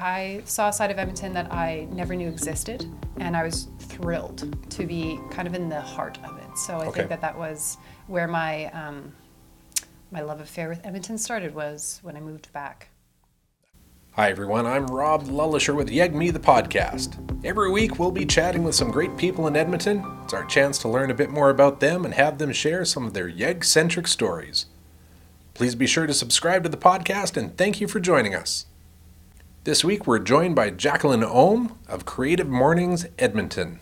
I saw a side of Edmonton that I never knew existed, and I was thrilled to be kind of in the heart of it. So I Okay. think that that was where my um, my love affair with Edmonton started was when I moved back. Hi, everyone. I'm Rob Lullisher with Yeg Me the podcast. Every week, we'll be chatting with some great people in Edmonton. It's our chance to learn a bit more about them and have them share some of their Yeg centric stories. Please be sure to subscribe to the podcast and thank you for joining us. This week, we're joined by Jacqueline Ohm of Creative Mornings Edmonton.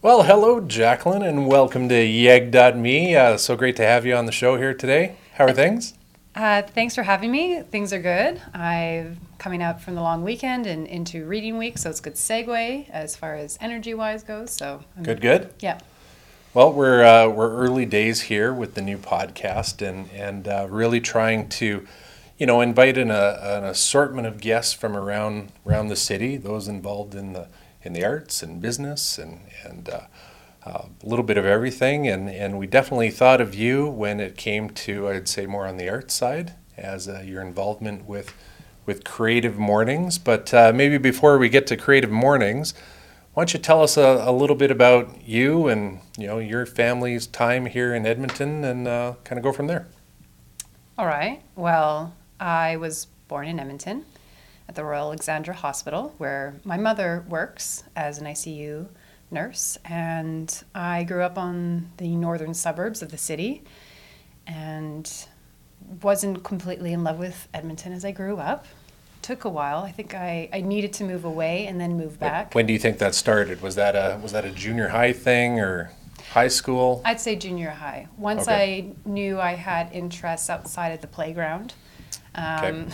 Well, hello, Jacqueline, and welcome to Yeg.me. Uh, so great to have you on the show here today. How are things? Uh, thanks for having me. Things are good. I'm coming up from the long weekend and into reading week, so it's a good segue as far as energy wise goes. So I'm- Good, good. Yeah. Well, we're uh, we're early days here with the new podcast, and and uh, really trying to, you know, invite a, an assortment of guests from around around the city, those involved in the in the arts and business, and and uh, uh, a little bit of everything. And and we definitely thought of you when it came to, I'd say, more on the arts side, as uh, your involvement with with Creative Mornings. But uh, maybe before we get to Creative Mornings. Why don't you tell us a, a little bit about you and you know your family's time here in Edmonton, and uh, kind of go from there. All right. Well, I was born in Edmonton at the Royal Alexandra Hospital, where my mother works as an ICU nurse. And I grew up on the northern suburbs of the city and wasn't completely in love with Edmonton as I grew up. Took a while. I think I, I needed to move away and then move back. When do you think that started? Was that a was that a junior high thing or high school? I'd say junior high. Once Okay. I knew I had interests outside of the playground, um, Okay.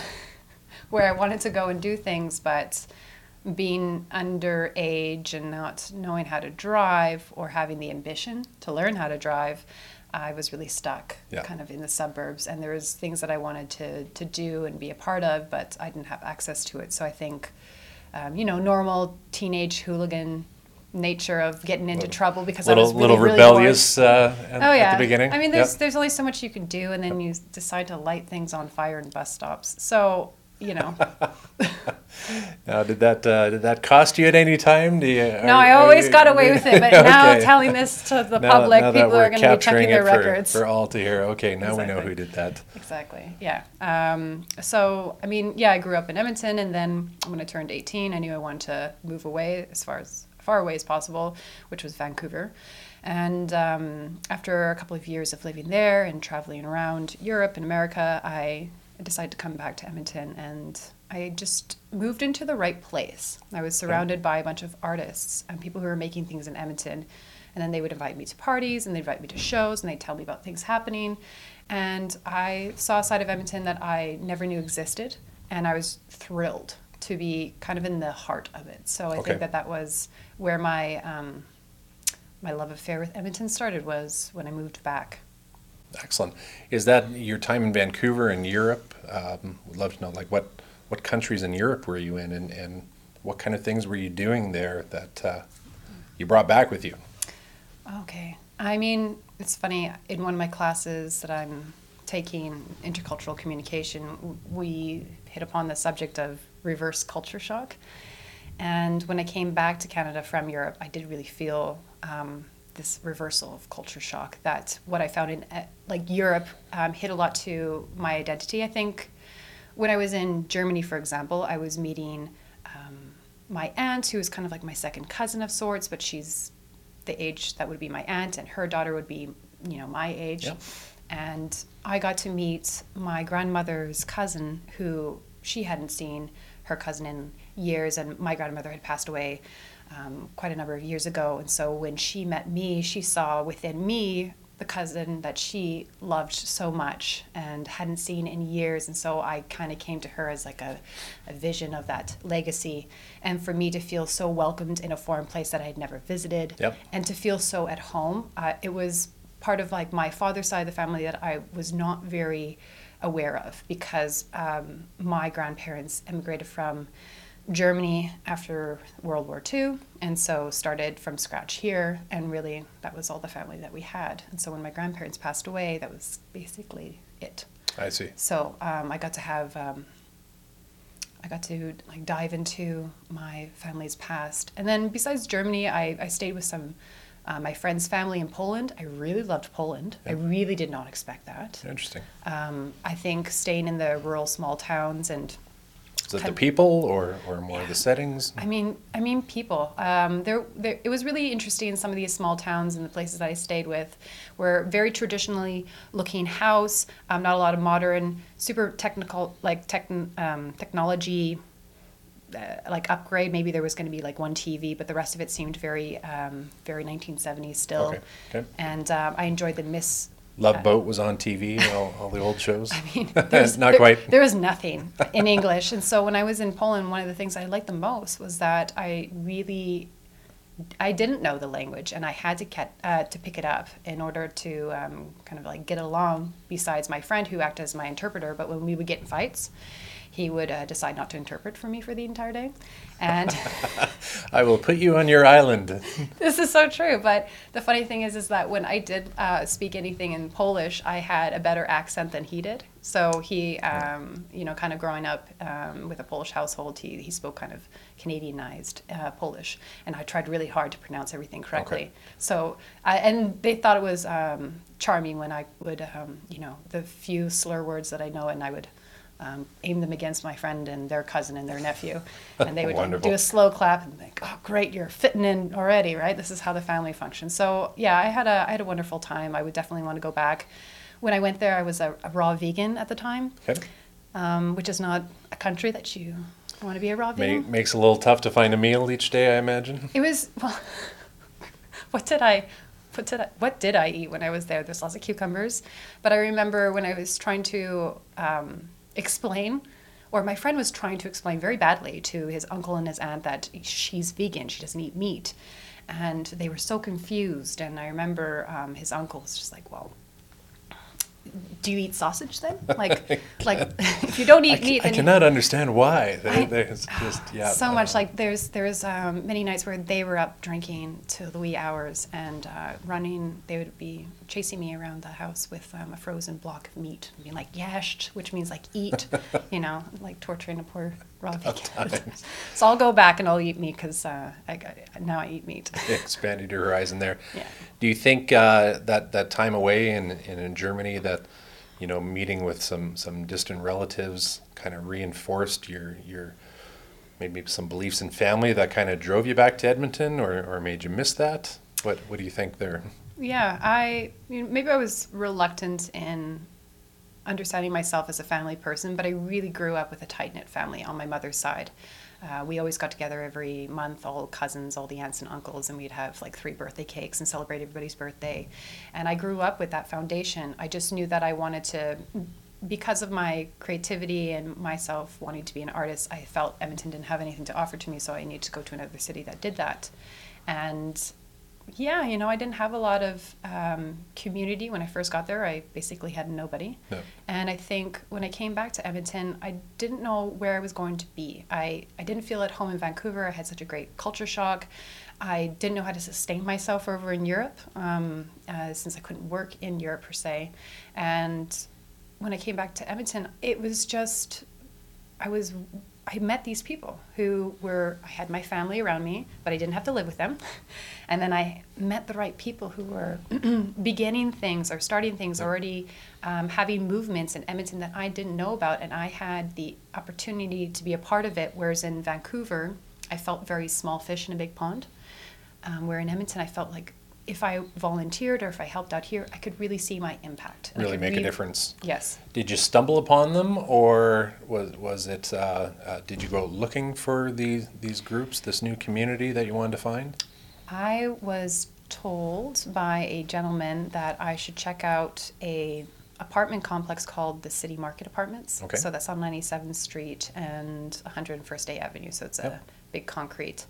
where I wanted to go and do things, but being underage and not knowing how to drive or having the ambition to learn how to drive, I was really stuck Yeah. kind of in the suburbs. And there was things that I wanted to, to do and be a part of, but I didn't have access to it. So I think, um, you know, normal teenage hooligan nature of getting into Little- trouble because little I was really, little really rebellious uh, at, Oh yeah. at the beginning. I mean, there's there's only so much you can do, and then you decide to light things on fire in bus stops. So you know, Now, did that uh, did that cost you at any time? You, no, I always got away with it, but now telling this to the Now- public, now people we're going to be checking their for- records. for all to hear. Okay, now we know who did that. Exactly. Yeah. Um, so, I mean, yeah, I grew up in Edmonton, and then when I turned 18, I knew I wanted to move away as far as far away as possible, which was Vancouver. And um, after a couple of years of living there and traveling around Europe and America, I decided to come back to Edmonton, and I just moved into the right place. I was surrounded by a bunch of artists and people who were making things in Edmonton. And then they would invite me to parties and they'd invite me to shows and they'd tell me about things happening. And I saw a side of Edmonton that I never knew existed. And I was thrilled to be kind of in the heart of it. So I Okay. think that that was where my, um, my love affair with Edmonton started was when I moved back. Excellent. Is that your time in Vancouver and Europe? Um, would love to know, like, what what countries in Europe were you in, and, and what kind of things were you doing there that uh, you brought back with you? Okay. I mean, it's funny. In one of my classes that I'm taking, intercultural communication, we hit upon the subject of reverse culture shock. And when I came back to Canada from Europe, I did really feel um, this reversal of culture shock. That what I found in uh, like Europe um, hit a lot to my identity. I think when I was in Germany, for example, I was meeting um, my aunt, who is kind of like my second cousin of sorts, but she's the age that would be my aunt, and her daughter would be, you know, my age. Yep. And I got to meet my grandmother's cousin, who she hadn't seen her cousin in years, and my grandmother had passed away um, quite a number of years ago. And so when she met me, she saw within me the cousin that she loved so much and hadn't seen in years. And so I kind of came to her as like a, a vision of that legacy. And for me to feel so welcomed in a foreign place that I had never visited Yep. and to feel so at home, uh, it was part of like my father's side of the family that I was not very aware of because um, my grandparents immigrated from Germany after World War II, and so started from scratch here. And really, that was all the family that we had. And so when my grandparents passed away, that was basically it. I see. So um, I got to have um, I got to like dive into my family's past. And then besides Germany, I, I stayed with some uh, my friend's family in Poland. I really loved Poland. I really did not expect that. Interesting. Um, I think staying in the rural small towns and Is it the people or, or more the settings? I mean, I mean, people. Um, there, there, it was really interesting. in Some of these small towns and the places that I stayed with were very traditionally looking house. Um, not a lot of modern, super technical, like tech, um, technology, uh, like upgrade. Maybe there was going to be like one TV, but the rest of it seemed very, um, very 1970s still. Okay, okay. And um, I enjoyed the miss. Love Boat was on TV, all, all the old shows. I mean, there's, Not there- quite. There was nothing in English, and so when I was in Poland, one of the things I liked the most was that I really, I didn't know the language, and I had to get uh, to pick it up in order to um, kind of like get along. Besides my friend who acted as my interpreter, but when we would get in fights, he would uh, decide not to interpret for me for the entire day, and. I will put you on your island. this is so true. But the funny thing is, is that when I did uh, speak anything in Polish, I had a better accent than he did. So he, um, you know, kind of growing up um, with a Polish household, he, he spoke kind of Canadianized uh, Polish, and I tried really hard to pronounce everything correctly. Okay. So, I, and they thought it was um, charming when I would, um, you know, the few slur words that I know, and I would. Um, aim them against my friend and their cousin and their nephew, and they would do a slow clap and think, "Oh, great, you're fitting in already, right? This is how the family functions." So yeah, I had a I had a wonderful time. I would definitely want to go back. When I went there, I was a, a raw vegan at the time, Okay. um, which is not a country that you want to be a raw vegan. makes it a little tough to find a meal each day, I imagine. It was well. what did I? What did I? What did I eat when I was there? There's lots of cucumbers, but I remember when I was trying to um, explain, or my friend was trying to explain very badly to his uncle and his aunt that she's vegan, she doesn't eat meat, and they were so confused. And I remember um, his uncle was just like, "Well." Do you eat sausage then? Like, like if you don't eat meat, I then you- cannot understand why. There- I- There's just yeah. so much like there's there's um, many nights where they were up drinking till the wee hours and uh, running. They would be chasing me around the house with um, a frozen block of meat, and being like "yasht," which means like eat, you know, like torturing a poor raw so I'll go back and I'll eat meat because uh, I got, now I eat meat. expanded your horizon there. Yeah. Do you think uh, that that time away in, in in Germany that you know meeting with some some distant relatives kind of reinforced your your maybe some beliefs in family that kind of drove you back to Edmonton or, or made you miss that? What what do you think there? Yeah, I you know, maybe I was reluctant in understanding myself as a family person, but I really grew up with a tight knit family on my mother's side. Uh, we always got together every month, all cousins, all the aunts and uncles, and we'd have like three birthday cakes and celebrate everybody's birthday. And I grew up with that foundation. I just knew that I wanted to, because of my creativity and myself wanting to be an artist, I felt Edmonton didn't have anything to offer to me, so I needed to go to another city that did that. And yeah, you know, I didn't have a lot of um, community when I first got there. I basically had nobody. No. And I think when I came back to Edmonton, I didn't know where I was going to be. I, I didn't feel at home in Vancouver. I had such a great culture shock. I didn't know how to sustain myself over in Europe um, uh, since I couldn't work in Europe per se. And when I came back to Edmonton, it was just, I was I met these people who were, I had my family around me, but I didn't have to live with them. And then I met the right people who were beginning things or starting things, already um, having movements in Edmonton that I didn't know about. And I had the opportunity to be a part of it. Whereas in Vancouver, I felt very small fish in a big pond. Um, where in Edmonton, I felt like if I volunteered or if I helped out here, I could really see my impact. and Really make a difference. Yes. Did you stumble upon them, or was was it? Uh, uh, did you go looking for these these groups, this new community that you wanted to find? I was told by a gentleman that I should check out a apartment complex called the City Market Apartments. Okay. So that's on 97th Street and 101st A Avenue. So it's a big concrete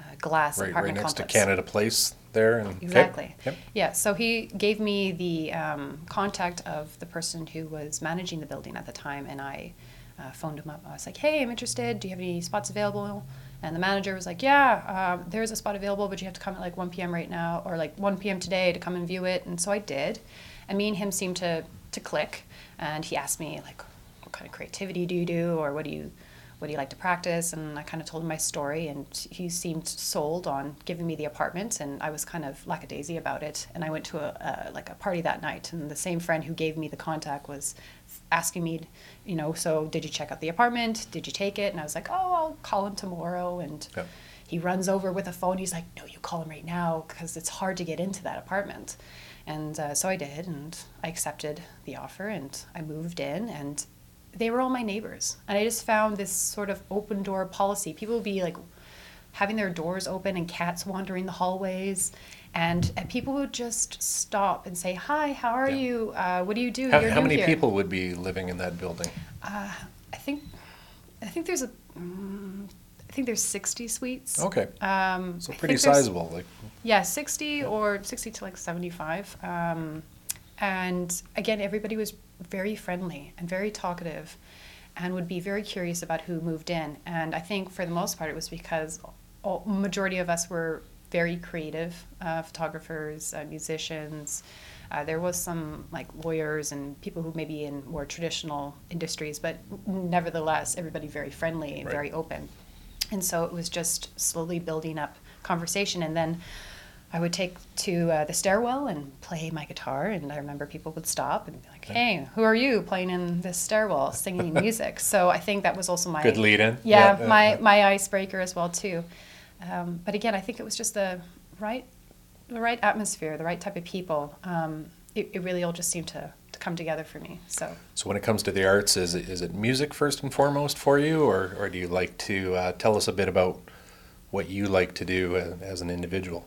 uh, glass Right, right apartment next complex. to Canada Place there, and okay. Exactly. Yep. Yeah, so he gave me the um, contact of the person who was managing the building at the time, and I uh, phoned him up. I was like, hey, I'm interested. Do you have any spots available? And the manager was like, yeah, um, there's a spot available, but you have to come at like 1 p.m. right now, or like 1 p.m. today to come and view it. And so I did. And me and him seemed to, to click. And he asked me, like, what kind of creativity do you do, or what do you what do you like to practice? And I kind of told him my story, and he seemed sold on giving me the apartment, and I was kind of lackadaisy about it. And I went to a, a like a party that night, and the same friend who gave me the contact was asking me, you know, so did you check out the apartment? Did you take it? And I was like, oh, I'll call him tomorrow, and. Yeah. He runs over with a phone. He's like, "No, you call him right now because it's hard to get into that apartment." And uh, so I did, and I accepted the offer, and I moved in, and they were all my neighbors. And I just found this sort of open door policy. People would be like having their doors open and cats wandering the hallways. And, and people would just stop and say, Hi, how are Yeah. you? Uh, what do you do? How, how many here." people would be living in that building? Uh, I think, I think there's a, mm, I think there's 60 suites. Okay. Um, So pretty sizable. Like, yeah, 60 or 60 to like 75. Um, and again, everybody was very friendly and very talkative and would be very curious about who moved in. And I think for the most part, it was because all, majority of us were very creative uh, photographers, uh, musicians. Uh, there was some like lawyers and people who maybe in more traditional industries, but nevertheless, everybody very friendly and Right. very open. And so it was just slowly building up conversation. And then I would take to uh, the stairwell and play my guitar. And I remember people would stop and be like, hey, who are you playing in this stairwell singing music? So I think that was also my Good lead in. Yeah, Yeah, my, yeah. my icebreaker as well, too. Um, but again, I think it was just the right, the right atmosphere, the right type of people. Um, it, it really all just seemed to, to come together for me. So. So when it comes to the arts, is it, is it music first and foremost for you, or, or do you like to uh, tell us a bit about what you like to do as, as an individual?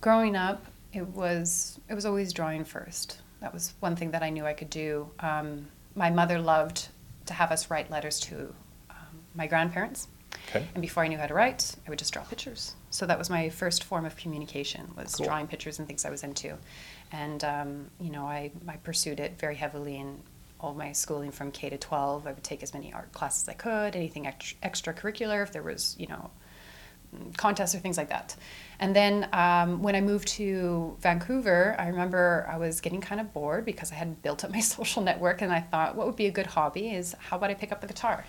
growing up, it was it was always drawing first. That was one thing that I knew I could do. Um, my mother loved to have us write letters to um, my grandparents, Okay. and before I knew how to write, I would just draw pictures. So that was my first form of communication was Cool. drawing pictures and things I was into, and um, you know I, I pursued it very heavily in all my schooling from K to 12. I would take as many art classes as I could, anything ext- extracurricular if there was you know contests or things like that. And then um, when I moved to Vancouver, I remember I was getting kind of bored because I hadn't built up my social network, and I thought, what would be a good hobby is how about I pick up the guitar?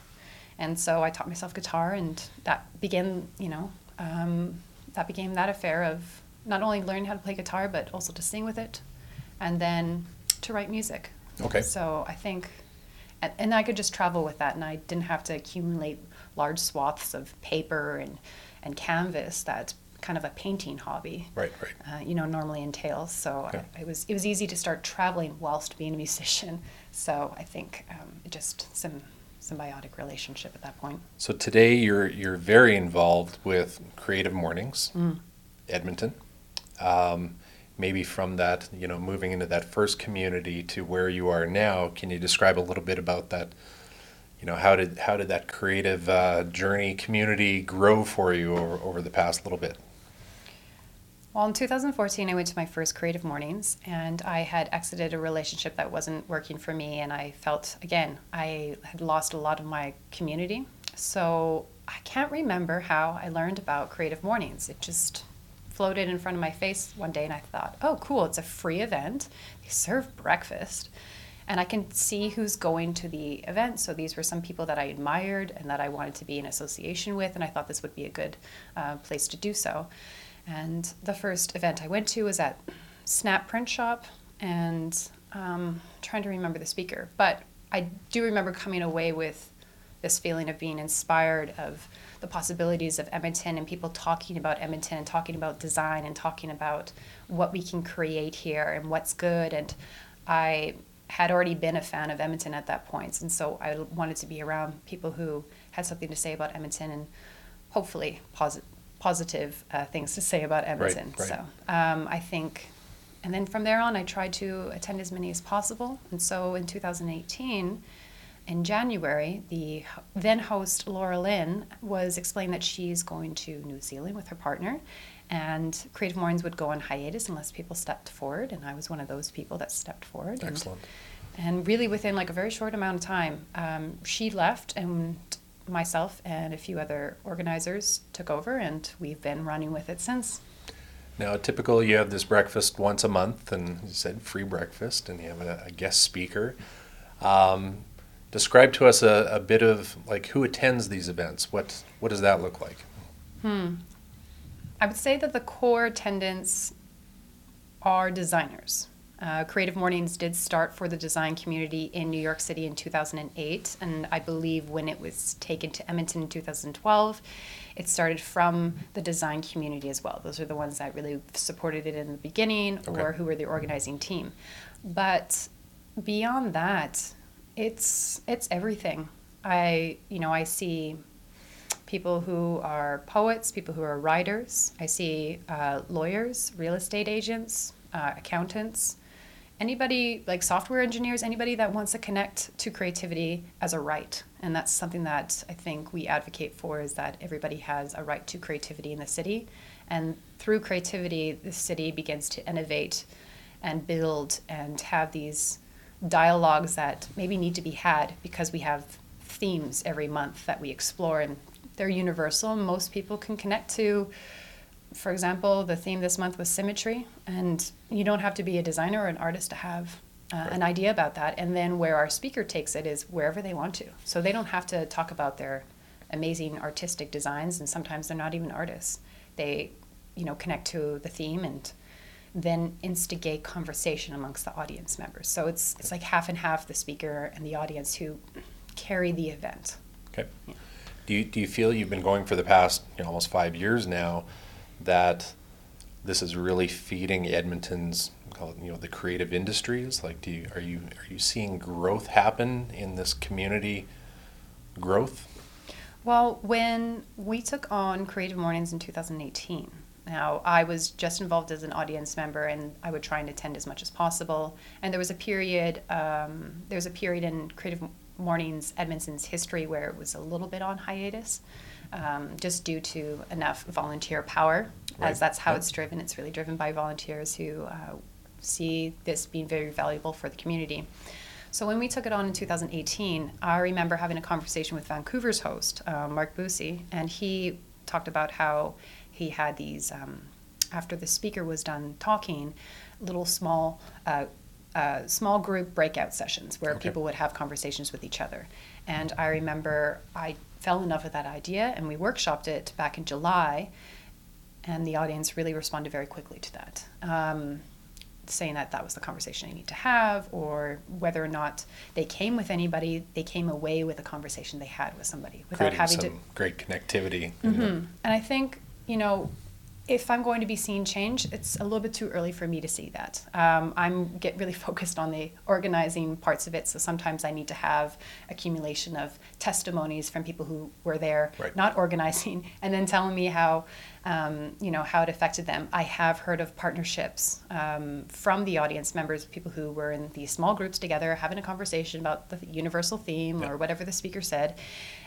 And so I taught myself guitar, and that began, you know, um, that became that affair of not only learning how to play guitar, but also to sing with it, and then to write music. Okay. So I think, and, and I could just travel with that, and I didn't have to accumulate large swaths of paper and, and canvas that kind of a painting hobby, Right, right. uh, you know, normally entails. So Okay. I, it was it was easy to start traveling whilst being a musician. So I think um, just some symbiotic relationship at that point. So today you're you're very involved with Creative Mornings, Mm. Edmonton. Um, maybe from that, you know, moving into that first community to where you are now, can you describe a little bit about that? You know, how did how did that creative uh, journey community grow for you over, over the past little bit? Well, in 2014, I went to my first creative mornings, and I had exited a relationship that wasn't working for me, and I felt again I had lost a lot of my community. So I can't remember how I learned about creative mornings. It just floated in front of my face one day, and I thought, "Oh, cool! It's a free event. They serve breakfast." And I can see who's going to the event. So these were some people that I admired and that I wanted to be in association with, and I thought this would be a good uh, place to do so. And the first event I went to was at Snap Print Shop, and um, trying to remember the speaker, but I do remember coming away with this feeling of being inspired of the possibilities of Edmonton and people talking about Edmonton and talking about design and talking about what we can create here and what's good. And I had already been a fan of Edmonton at that point, and so I wanted to be around people who had something to say about Edmonton and hopefully posi- positive uh, things to say about Edmonton. right. So um, I think, and then from there on, I tried to attend as many as possible. And so in 2018, in January, the then host Laura Lynn was explaining that she's going to New Zealand with her partner, and Creative Mornings would go on hiatus unless people stepped forward, and I was one of those people that stepped forward. and- Excellent. and really, within like a very short amount of time, um, she left, and myself and a few other organizers took over, and we've been running with it since. Now, typical, you have this breakfast once a month, and you said free breakfast, and you have a, a guest speaker. Um, describe to us a, a bit of like who attends these events. What what does that look like? Hmm. I would say that the core attendants are designers. Uh, Creative Mornings did start for the design community in New York City in 2008, and I believe when it was taken to Edmonton in 2012, it started from the design community as well. Those are the ones that really supported it in the beginning or who were the organizing team. But beyond that, it's it's everything. I you know I see people who are poets, people who are writers. I see uh, lawyers, real estate agents, uh, accountants, anybody like software engineers, anybody that wants to connect to creativity as a right. And that's something that I think we advocate for is that everybody has a right to creativity in the city. And through creativity, the city begins to innovate and build and have these dialogues that maybe need to be had because we have themes every month that we explore and they're universal. Most people can connect to, for example, the theme this month was symmetry, and you don't have to be a designer or an artist to have uh, an idea about that. And then where our speaker takes it is wherever they want to. So they don't have to talk about their amazing artistic designs, and sometimes they're not even artists. They, you know, connect to the theme and then instigate conversation amongst the audience members. So it's it's like half and half the speaker and the audience who carry the event. Okay. Do you, do you feel you've been going for the past you know, almost five years now that this is really feeding Edmonton's call it, you know the creative industries? Like, do you are you are you seeing growth happen in this community growth? Well, when we took on Creative Mornings in 2018, now I was just involved as an audience member, and I would try and attend as much as possible. And there was a period, um, there was a period in Creative Mornings Edmonton's history where it was a little bit on hiatus, um, just due to enough volunteer power, Right. as that's how Yep. it's driven. It's really driven by volunteers who uh, see this being very valuable for the community. So when we took it on in 2018, I remember having a conversation with Vancouver's host, uh, Mark Boosie, and he talked about how he had these, um, after the speaker was done talking, little small, uh, uh, small group breakout sessions where Okay. people would have conversations with each other. And I remember I fell in love with that idea, and we workshopped it back in July, and the audience really responded very quickly to that. Um, saying that that was the conversation I need to have, or whether or not they came with anybody, they came away with a conversation they had with somebody without Creating having some to. great connectivity. Mhm. And I think, you know, if I'm going to be seeing change, it's a little bit too early for me to see that. Um, I'm get really focused on the organizing parts of it, so sometimes I need to have accumulation of testimonies from people who were there, Right. not organizing, and then telling me how, um, you know, how it affected them. I have heard of partnerships um, from the audience members, people who were in these small groups together, having a conversation about the universal theme Yeah. or whatever the speaker said,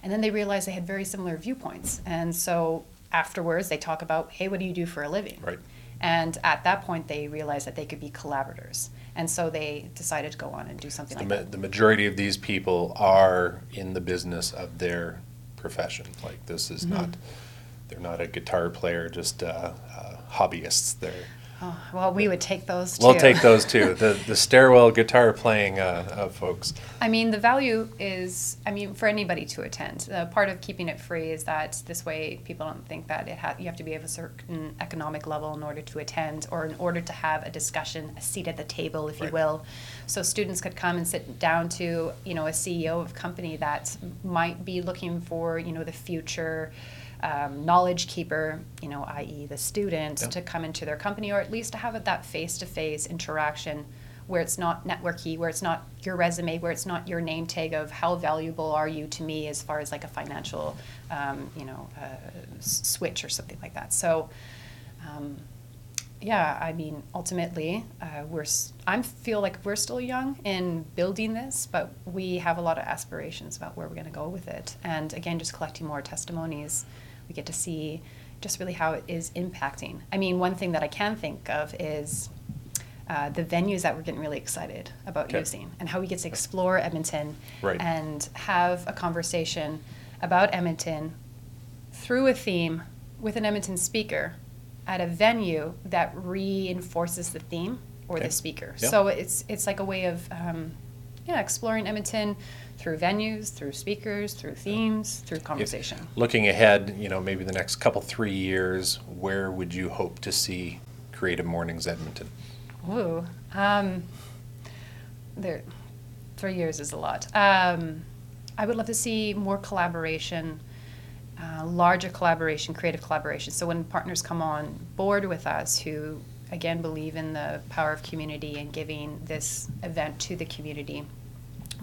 and then they realized they had very similar viewpoints, and so afterwards they talk about, hey, what do you do for a living? Right. And at that point, they realized that they could be collaborators, and so they decided to go on and do something The, like ma- that. the majority of these people are in the business of their profession. Like this is Mm-hmm. not, they're not a guitar player, just uh, uh, hobbyists. They're Oh, well, we would take those too. we'll take those too. The the stairwell guitar playing uh, uh, folks. I mean, the value is, I mean, for anybody to attend. Uh, part of keeping it free is that this way people don't think that it ha- you have to be of a certain economic level in order to attend or in order to have a discussion, a seat at the table, if you will. So students could come and sit down to, you know, a CEO of a company that might be looking for, you know, the future um, knowledge keeper, you know, i.e., the students, Yeah. to come into their company or at least to have that face to face interaction where it's not networky, where it's not your resume, where it's not your name tag of how valuable are you to me as far as like a financial, um, you know, uh, switch or something like that. So, um, yeah, I mean, ultimately, uh, we're I feel like we're still young in building this, but we have a lot of aspirations about where we're going to go with it. And again, just collecting more testimonies, we get to see just really how it is impacting. I mean, one thing that I can think of is uh, the venues that we're getting really excited about Okay. using and how we get to explore Edmonton Right. and have a conversation about Edmonton through a theme with an Edmonton speaker at a venue that reinforces the theme or Okay. the speaker. Yeah. So it's it's like a way of um, yeah, exploring Edmonton through venues, through speakers, through themes, through conversation. Looking ahead, you know, maybe the next couple, three years, where would you hope to see Creative Mornings Edmonton? Ooh, um, there, three years is a lot. Um, I would love to see more collaboration, uh, larger collaboration, creative collaboration. So when partners come on board with us who, again, believe in the power of community and giving this event to the community,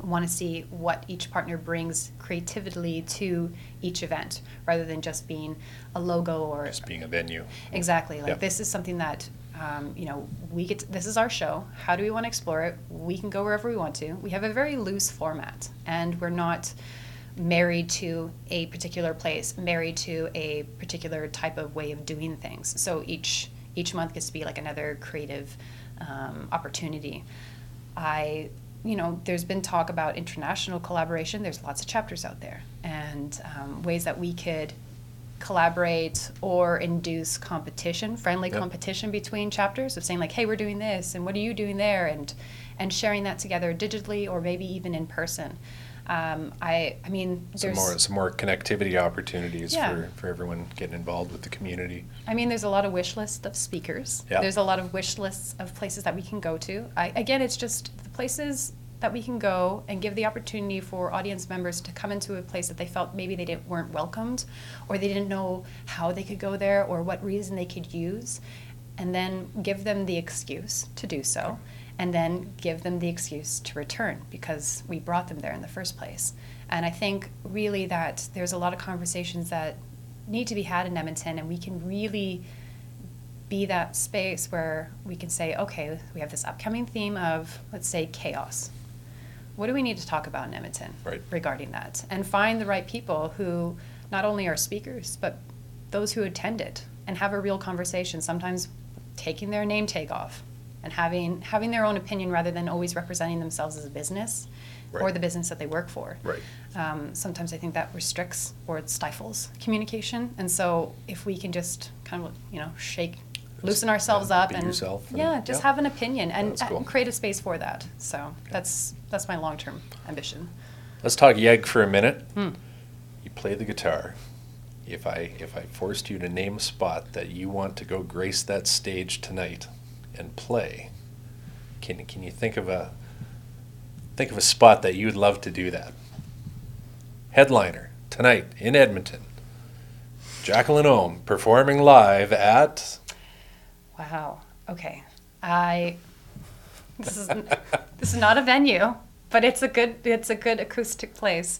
want to see what each partner brings creatively to each event rather than just being a logo or Just being a venue. Exactly. Like Yep. this is something that um, you know we get. To, this is our show. How do we want to explore it? We can go wherever we want to. We have a very loose format, and we're not married to a particular place, married to a particular type of way of doing things. So each each month gets to be like another creative um, opportunity. I, you know, there's been talk about international collaboration. There's lots of chapters out there, and um, ways that we could collaborate or induce competition, friendly Yep. competition between chapters of saying like, "Hey, we're doing this, and what are you doing there?" and and sharing that together digitally or maybe even in person. Um, I, I mean, Some more, some more connectivity opportunities Yeah. for, for everyone getting involved with the community. I mean, there's a lot of wish lists of speakers. Yeah. There's a lot of wish lists of places that we can go to. I, again, it's just the places that we can go and give the opportunity for audience members to come into a place that they felt maybe they didn't weren't welcomed, or they didn't know how they could go there or what reason they could use, and then give them the excuse to do so, and then give them the excuse to return because we brought them there in the first place. And I think really that there's a lot of conversations that need to be had in Edmonton, and we can really be that space where we can say, okay, we have this upcoming theme of, let's say, chaos. What do we need to talk about in Edmonton Right. regarding that? And find the right people who not only are speakers, but those who attend it and have a real conversation, sometimes taking their name tag off and having, having their own opinion rather than always representing themselves as a business or the business that they work for. Right. Um, sometimes I think that restricts or it stifles communication. And so if we can just kind of, you know, shake, loosen ourselves yeah, up and yeah, just yeah. have an opinion and, cool. and create a space for that. So that's that's my long term ambition. Let's talk Yeg for a minute. Hmm. You play the guitar. If I if I forced you to name a spot that you want to go grace that stage tonight and play, can can you think of a think of a spot that you would love to do that? Headliner tonight in Edmonton. Jacqueline Ohm performing live at Wow. Okay. I this is this is not a venue, but it's a good it's a good acoustic place.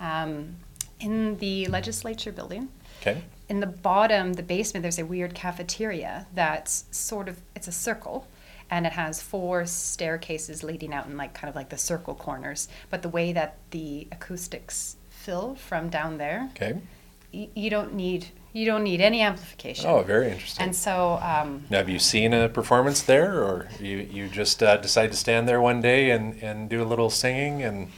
Um, in the legislature building, okay. In the bottom, the basement, there's a weird cafeteria that's sort of it's a circle, and it has four staircases leading out in like kind of like the circle corners. But the way that the acoustics fill from down there, Okay. y- you don't need you don't need any amplification. Oh, very interesting. And so, um, Now, have you seen a performance there, or you, you just uh, decide to stand there one day and, and do a little singing and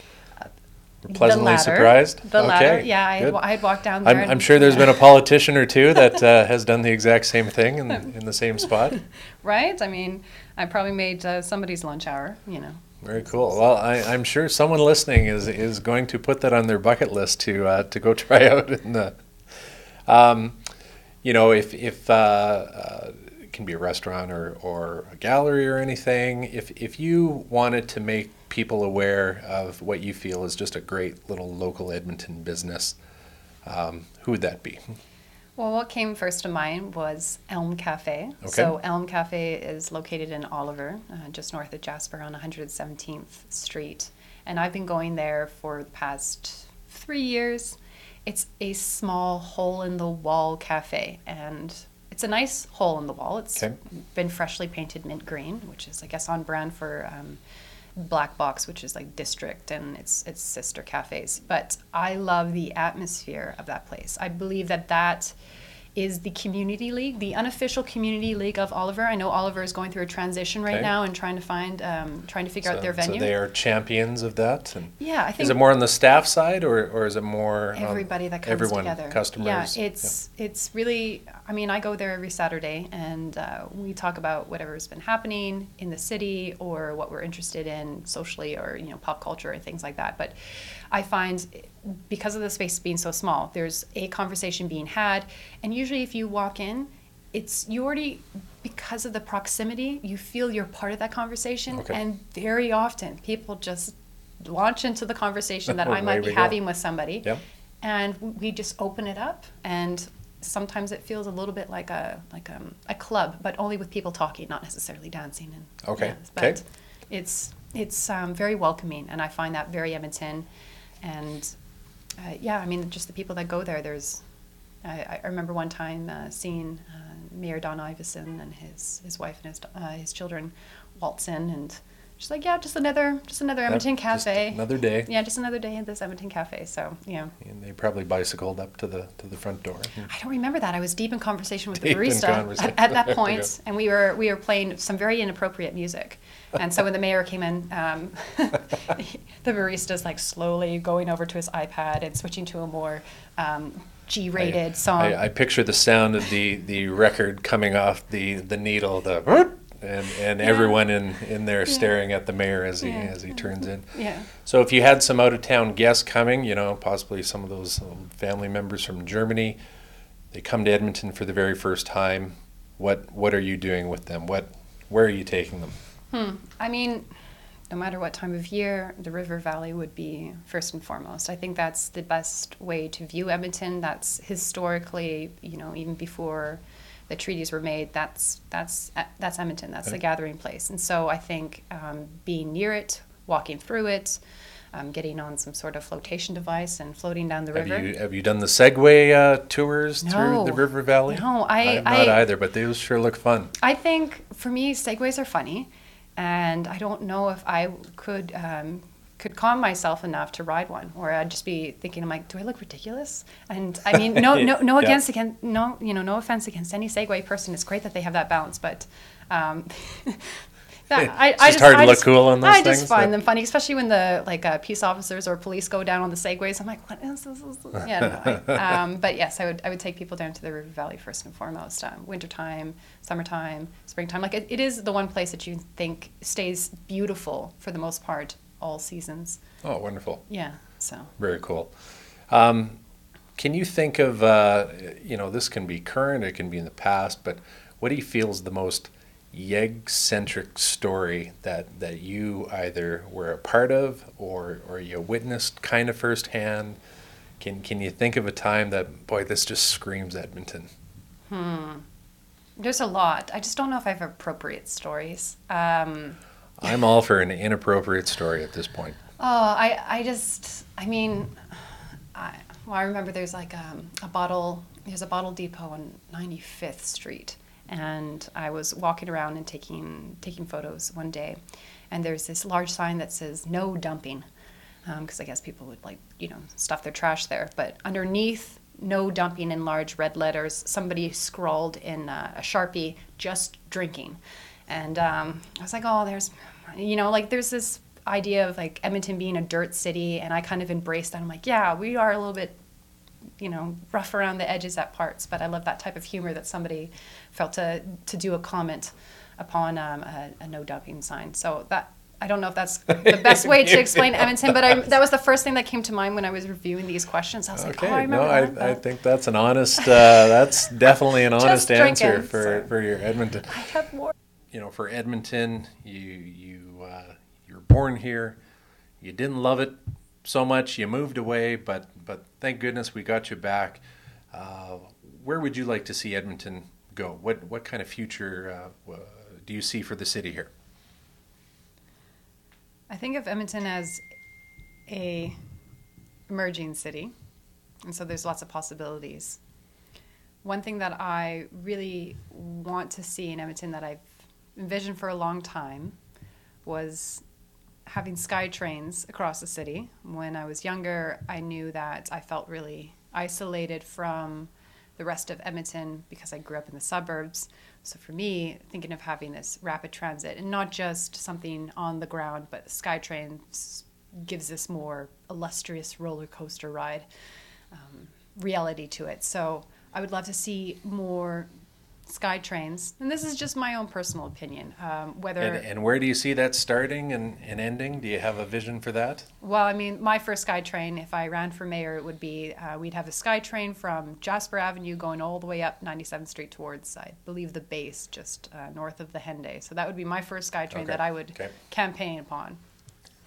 pleasantly the surprised? The ladder, Okay, yeah, I had, I had walked down there. I'm, I'm sure there's been a politician or two that uh, has done the exact same thing in, in the same spot. right. I mean, I probably made uh, somebody's lunch hour. You know. Very cool. Well, I, I'm sure someone listening is is going to put that on their bucket list to uh, to go try out in the. Um, you know, if if uh, uh, it can be a restaurant or, or a gallery or anything, if if you wanted to make people aware of what you feel is just a great little local Edmonton business, um, who would that be? Well, what came first to mind was Elm Cafe. Okay. So Elm Cafe is located in Oliver, uh, just north of Jasper on 117th Street. And I've been going there for the past three years. It's a small hole in the wall cafe, and it's a nice hole in the wall. It's Okay. been freshly painted mint green, which is, I guess, on brand for um, Black Box, which is like District and its its sister cafes. But I love the atmosphere of that place. I believe that that is the community league, the unofficial community league of Oliver. I know Oliver is going through a transition right Okay. now and trying to find, um, trying to figure out their venue. So they are champions of that. And yeah, I think is it more on the staff side, or, or is it more on everybody that comes everyone, together. customers? Yeah, it's it's really. I mean, I go there every Saturday, and uh, we talk about whatever's been happening in the city or what we're interested in socially, or you know, pop culture and things like that. But I find because of the space being so small, there's a conversation being had, and usually if you walk in, it's you already because of the proximity, you feel you're part of that conversation, Okay. and very often people just launch into the conversation that I might be go. having with somebody Yep. and we just open it up and sometimes it feels a little bit like a like um, a club but only with people talking not necessarily dancing and Okay, yeah, but okay. it's it's um, very welcoming and i find that very edmonton and uh, yeah i mean just the people that go there there's i, I remember one time uh, seeing uh, mayor don iveson and his his wife and his, uh, his children waltz in and just like yeah just another just another edmonton cafe another day. yeah just another day at this edmonton cafe so yeah And they probably bicycled up to the to the front door. I don't remember that. I was deep in conversation with the Deep in barista at, at that we and we were we were playing some very inappropriate music. And so when the mayor came in, um, the barista's like slowly going over to his iPad and switching to a more um, G-rated I, song. I, I picture the sound of the, the record coming off the, the needle, the and, and Yeah. everyone in, in there staring at the mayor as he Yeah. as he turns in. yeah. So if you had some out of town guests coming, you know, possibly some of those family members from Germany, they come to Edmonton for the very first time. What what are you doing with them? What where are you taking them? Hmm. I mean, no matter what time of year, the River Valley would be first and foremost. I think that's the best way to view Edmonton. That's historically, you know, even before the treaties were made, that's that's that's Edmonton. That's the gathering place. And so I think um, being near it, walking through it, um, getting on some sort of flotation device and floating down the Have river. you have you done the Segway uh, tours through the River Valley? No, I- not I- either, but those sure look fun. I think for me, Segways are funny, and I don't know if I could um, could calm myself enough to ride one, or I'd just be thinking, I'm like, do I look ridiculous? And I mean, no, no, no Yeah. against against no, you know, no offense against any Segway person. It's great that they have that balance, but. Um, that- I, It's I just hard to I look cool on those I just find but- them funny, especially when the like uh, peace officers or police go down on the segways. I'm like, what is this? Yeah, no, I, um, but yes, I would I would take people down to the River Valley first and foremost. Um, wintertime, summertime, springtime. Like it, it is the one place that you think stays beautiful for the most part all seasons. Oh, wonderful. Yeah. So Very cool. Um, can you think of, uh, you know, this can be current, it can be in the past, but what do you feel is the most Yeg-centric story that, that you either were a part of or, or you witnessed kind of firsthand? Can, can you think of a time that, boy, this just screams Edmonton? Hmm. There's a lot. I just don't know if I have appropriate stories. Um, I'm all for an inappropriate story at this point. Oh, I, I just, I mean, I, well, I remember there's like um, a bottle, there's a bottle depot on 95th Street, and I was walking around and taking taking photos one day, and there's this large sign that says "No dumping," because I guess people would like you know stuff their trash there, but underneath "No dumping" in large red letters, somebody scrawled in uh, a sharpie "Just drinking," and um, I was like, oh, there's, you know, like there's this idea of like Edmonton being a dirt city, and I kind of embraced that. I'm like, yeah, we are a little bit, you know, rough around the edges at parts, but I love that type of humor that somebody felt to to do a comment upon um, a, a no dumping sign. So that. I don't know if that's the best way to explain Edmonton, but I, that was the first thing that came to mind when I was reviewing these questions. I was like, oh, I remember no, I, that. I think that's an honest, uh, that's definitely an honest answer drinking, for, so. for your Edmonton. I have more. You know, for Edmonton, you you uh, you were born here. You didn't love it so much. You moved away, but but thank goodness we got you back. Uh, where would you like to see Edmonton go? What what kind of future uh, uh, do you see for the city here? I think of Edmonton as a emerging city, and so there's lots of possibilities. One thing that I really want to see in Edmonton that I've envisioned for a long time was having sky trains across the city. When I was younger, I knew that I felt really isolated from the rest of Edmonton because I grew up in the suburbs. So for me, thinking of having this rapid transit and not just something on the ground, but sky trains gives this more illustrious roller coaster ride um, reality to it. So I would love to see more sky trains, and this is just my own personal opinion. Um, whether And, and where do you see that starting and, and ending? Do you have a vision for that? well, I mean, my first sky train, if I ran for mayor, it would be uh, we'd have a sky train from Jasper Avenue going all the way up 97th Street towards, I believe, the base just uh, north of the Henday. So that would be my first sky train Okay, that I would okay. campaign upon.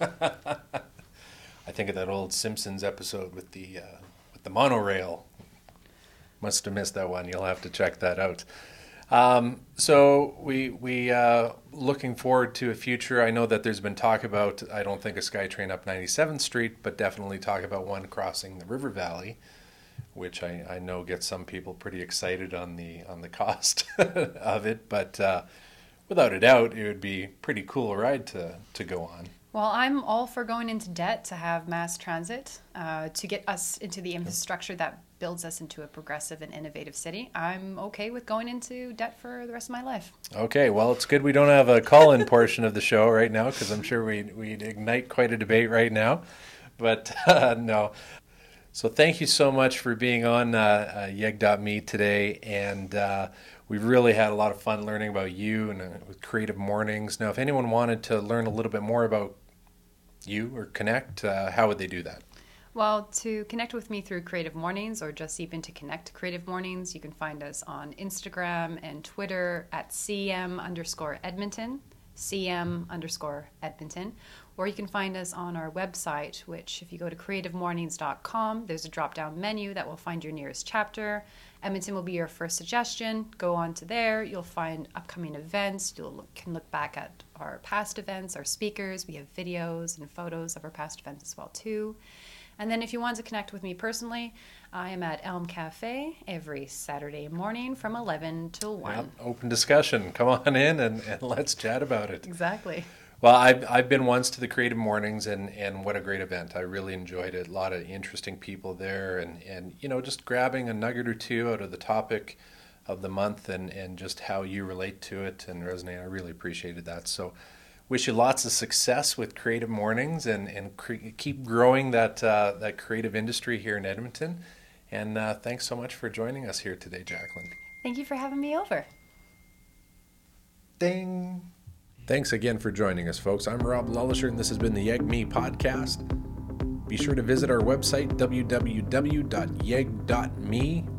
I think of that old Simpsons episode with the uh, with the monorail. Must have missed that one. You'll have to check that out. Um, so we we uh, looking forward to a future. I know that there's been talk about. I don't think a SkyTrain up 97th Street, but definitely talk about one crossing the River Valley, which I, I know gets some people pretty excited on the on the cost of it. But uh, without a doubt, it would be pretty cool ride to to go on. Well, I'm all for going into debt to have mass transit uh, to get us into the infrastructure that builds us into a progressive and innovative city. I'm okay with going into debt for the rest of my life. Okay, well, it's good we don't have a call-in portion of the show right now because I'm sure we'd, we'd ignite quite a debate right now. But uh, no. So thank you so much for being on uh, uh, Yeg.me today. And uh, we've really had a lot of fun learning about you and uh, with Creative Mornings. Now, if anyone wanted to learn a little bit more about you or connect, uh, how would they do that? Well, to connect with me through Creative Mornings or just even to connect to Creative Mornings, you can find us on Instagram and Twitter at CM underscore Edmonton, CM underscore Edmonton, or you can find us on our website, which if you go to creativemornings.com, there's a drop down menu that will find your nearest chapter. Edmonton will be your first suggestion. Go on to there. You'll find upcoming events. You can look back at our past events, our speakers. We have videos and photos of our past events as well too. And then if you want to connect with me personally, I am at Elm Cafe every Saturday morning from 11 till 1. Yep, open discussion. Come on in and, and let's chat about it. Exactly. Well, I've, I've been once to the Creative Mornings, and, and what a great event. I really enjoyed it. A lot of interesting people there, and, and you know, just grabbing a nugget or two out of the topic of the month and, and just how you relate to it and resonate. I really appreciated that. So, wish you lots of success with Creative Mornings and, and cre- keep growing that, uh, that creative industry here in Edmonton. And uh, thanks so much for joining us here today, Jacqueline. Thank you for having me over. Ding. Thanks again for joining us, folks. I'm Rob Lullisher, and this has been the Yeg Me podcast. Be sure to visit our website, www.yeg.me,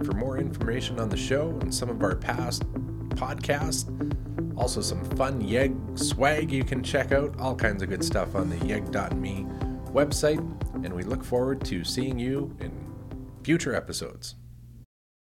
for more information on the show and some of our past podcasts. Also, some fun Yeg swag you can check out. All kinds of good stuff on the yeg.me website. And we look forward to seeing you in future episodes.